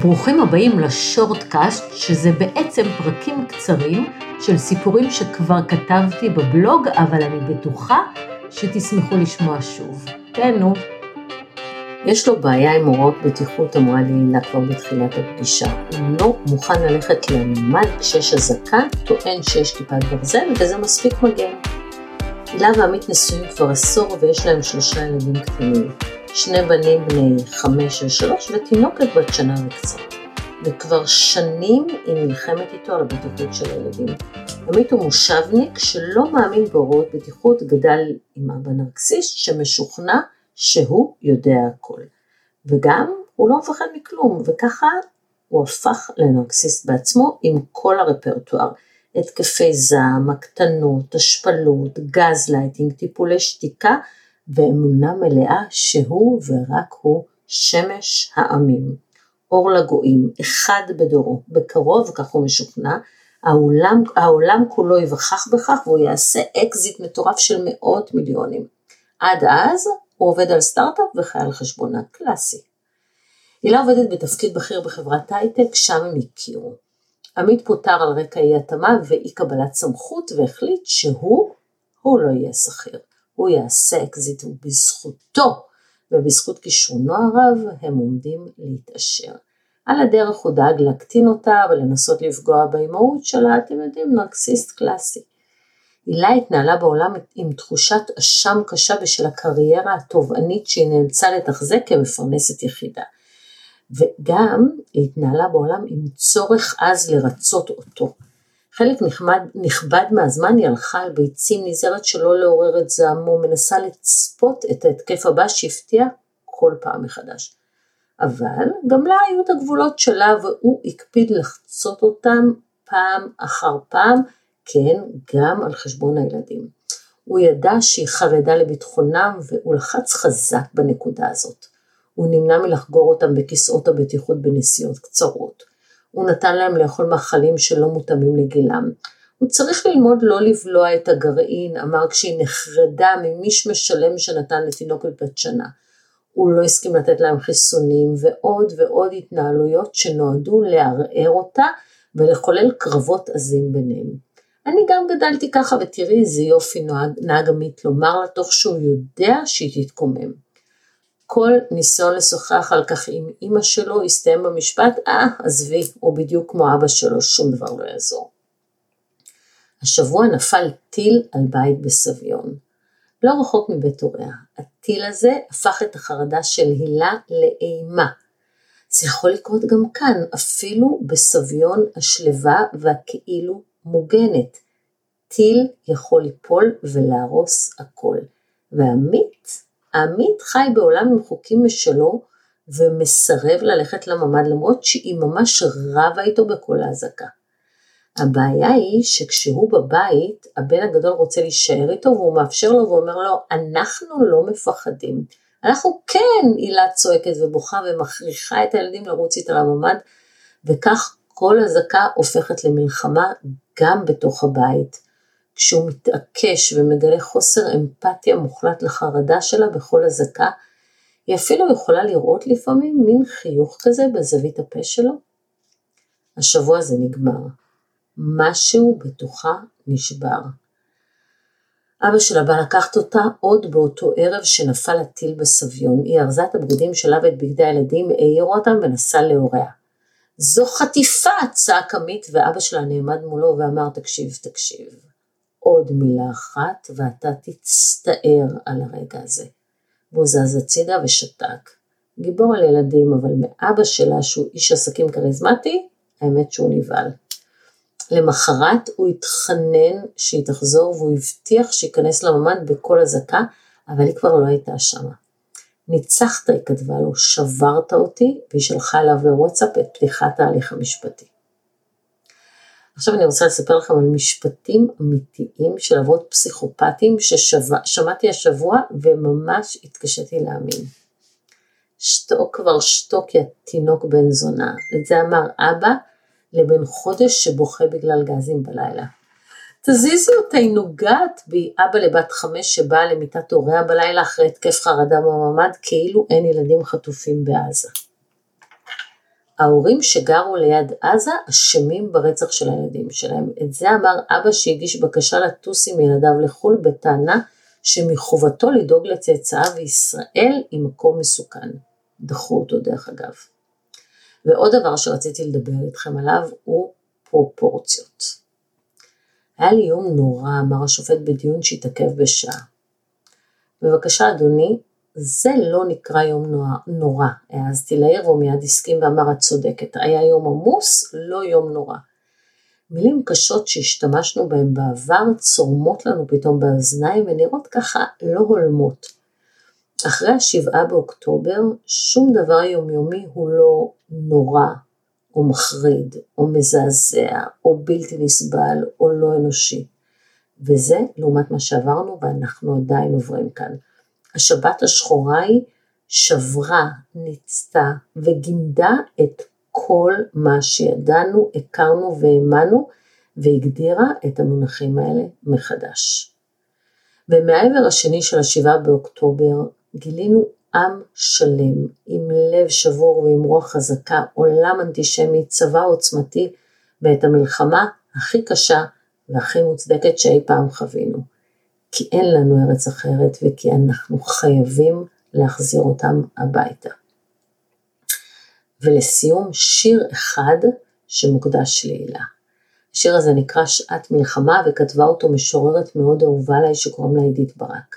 ברוכים הבאים לשורטקאסט, שזה בעצם פרקים קצרים של סיפורים שכבר כתבתי בבלוג, אבל אני בטוחה שתשמחו לשמוע שוב. כן, נו. יש לו בעיה עם הוראות בטיחות, אמרה לי הילה כבר בתחילת הפגישה. הוא לא מוכן ללכת לממ"ד כשיש אזעקה, טוען שיש כיפת ברזל וזה מספיק מגן. הילה ועמית נשואים כבר עשור ויש להם שלושה ילדים קטנים. שני בנים בני חמש ושלוש ותינוקת בת שנה וקצת. וכבר שנים היא נלחמת איתו על הבטיחות של הילדים. עמית הוא מושבניק שלא מאמין בהוראות בטיחות, גדל עם אבא נרקסיסט שמשוכנע שהוא יודע הכל. וגם הוא לא מפחד מכלום, וככה הוא הפך לנרקסיסט בעצמו עם כל הרפרטואר. התקפי זעם, הקטנות, השפלות, גז לייטינג, טיפולי שתיקה ואמונה מלאה שהוא ורק הוא שמש העמים. אור לגויים, אחד בדורו, בקרוב, כך הוא משוכנע, העולם, העולם כולו יווכח בכך והוא יעשה אקזיט מטורף של מאות מיליונים. עד אז הוא עובד על סטארט-אפ וחי על חשבונה קלאסי. הילה עובדת בתפקיד בכיר בחברת הייטק, שם הם הכירו. עמית פוטר על רקע אי התאמה ואי קבלת סמכות והחליט שהוא, הוא לא יהיה שכיר. הוא יעשה אקזיט ובזכותו ובזכות כישרונו הרב הם עומדים להתעשר. על הדרך הוא דאג להקטין אותה ולנסות לפגוע באימהות שלה, אתם יודעים, נרקסיסט קלאסי. הילה התנהלה בעולם עם תחושת אשם קשה בשל הקריירה התובענית שהיא נאלצה לתחזק כמפרנסת יחידה. וגם היא התנהלה בעולם עם צורך עז לרצות אותו. חלק נכבד, נכבד מהזמן היא הלכה על ביצים, נזהרת שלא לעורר את זעמו, מנסה לצפות את ההתקף הבא שהפתיע כל פעם מחדש. אבל גם לה היו את הגבולות שלה והוא הקפיד לחצות אותם פעם אחר פעם, כן, גם על חשבון הילדים. הוא ידע שהיא חרדה לביטחונם והוא לחץ חזק בנקודה הזאת. הוא נמנע מלחגור אותם בכיסאות הבטיחות בנסיעות קצרות. הוא נתן להם לאכול מאכלים שלא מותאמים לגילם. הוא צריך ללמוד לא לבלוע את הגרעין, אמר כשהיא נחרדה ממישמש שלם שנתן לתינוקת בת שנה. הוא לא הסכים לתת להם חיסונים ועוד ועוד התנהלויות שנועדו לערער אותה ולחולל קרבות עזים ביניהם. אני גם גדלתי ככה ותראי איזה יופי נהג עמית לומר לה תוך שהוא יודע שהיא תתקומם. כל ניסיון לשוחח על כך עם אימא שלו הסתיים במשפט, אה, עזבי, הוא בדיוק כמו אבא שלו, שום דבר לא יעזור. השבוע נפל טיל על בית בסביון. לא רחוק מבית הוריה. הטיל הזה הפך את החרדה של הילה לאימה. זה יכול לקרות גם כאן, אפילו בסביון השלווה והכאילו מוגנת. טיל יכול ליפול ולהרוס הכל. ועמית העמית חי בעולם עם חוקים משלו ומסרב ללכת לממ"ד למרות שהיא ממש רבה איתו בכל האזעקה. הבעיה היא שכשהוא בבית, הבן הגדול רוצה להישאר איתו והוא מאפשר לו ואומר לו, אנחנו לא מפחדים. אנחנו כן, הילה צועקת ובוכה ומכריחה את הילדים לרוץ איתה לממ"ד, וכך כל אזעקה הופכת למלחמה גם בתוך הבית. כשהוא מתעקש ומגלה חוסר אמפתיה מוחלט לחרדה שלה בכל אזעקה, היא אפילו יכולה לראות לפעמים מין חיוך כזה בזווית הפה שלו. השבוע זה נגמר. משהו בתוכה נשבר. אבא שלה בא לקחת אותה עוד באותו ערב שנפל הטיל בסביון. היא ארזה את הבגדים שלה ואת בגדי הילדים, העירה אותם ונסע להוריה. זו חטיפה! צעק עמית ואבא שלה נעמד מולו ואמר תקשיב, תקשיב. עוד מילה אחת ואתה תצטער על הרגע הזה. והוא זז הצידה ושתק. גיבור על ילדים, אבל מאבא שלה שהוא איש עסקים כריזמטי, האמת שהוא נבהל. למחרת הוא התחנן שהיא תחזור והוא הבטיח שייכנס לממ"ד בכל אזעקה, אבל היא כבר לא הייתה שמה. ניצחת, היא כתבה לו, שברת אותי, והיא שלחה אליו בוואטסאפ את פתיחת ההליך המשפטי. עכשיו אני רוצה לספר לכם על משפטים אמיתיים של אבות פסיכופטיים ששמעתי השבוע וממש התקשיתי להאמין. שתוק כבר שתוק יא תינוק בן זונה. את זה אמר אבא לבן חודש שבוכה בגלל גזים בלילה. תזיזי אותה, היא נוגעת בי. אבא לבת חמש שבאה למיטת הוריה בלילה אחרי התקף חרדה בממ"ד כאילו אין ילדים חטופים בעזה. ההורים שגרו ליד עזה אשמים ברצח של הילדים שלהם. את זה אמר אבא שהגיש בקשה לטוס עם ילדיו לחו"ל בטענה שמחובתו לדאוג לצאצאיו וישראל היא מקום מסוכן. דחו אותו דרך אגב. ועוד דבר שרציתי לדבר איתכם עליו הוא פרופורציות. היה לי יום נורא, אמר השופט בדיון שהתעכב בשעה. בבקשה אדוני, זה לא נקרא יום נורא. העזתי לעיר והוא מיד הסכים ואמר את צודקת, היה יום עמוס, לא יום נורא. מילים קשות שהשתמשנו בהן בעבר צורמות לנו פתאום באוזניים ונראות ככה לא הולמות. אחרי השבעה באוקטובר, שום דבר יומיומי הוא לא נורא, או מחריד, או מזעזע, או בלתי נסבל, או לא אנושי. וזה לעומת מה שעברנו ואנחנו עדיין עוברים כאן. השבת השחורה היא שברה, ניצתה וגימדה את כל מה שידענו, הכרנו והאמנו, והגדירה את המונחים האלה מחדש. ומהעבר השני של השבעה באוקטובר גילינו עם שלם, עם לב שבור ועם רוח חזקה, עולם אנטישמי, צבא עוצמתי, ואת המלחמה הכי קשה והכי מוצדקת שאי פעם חווינו. כי אין לנו ארץ אחרת וכי אנחנו חייבים להחזיר אותם הביתה. ולסיום שיר אחד שמוקדש להילה. השיר הזה נקרא שעת מלחמה וכתבה אותו משוררת מאוד אהובה עליי שקוראים לה עידית ברק.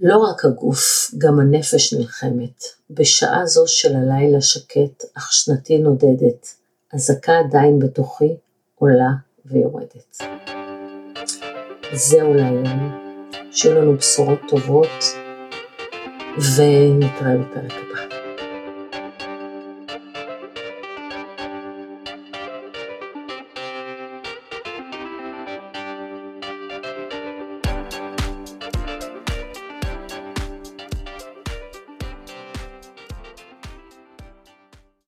לא רק הגוף, גם הנפש נלחמת. בשעה זו של הלילה שקט, אך שנתי נודדת. אזעקה עדיין בתוכי, עולה ויורדת. זהו להיום, שיהיו לנו בשורות טובות, ונתראה בפרק הבא.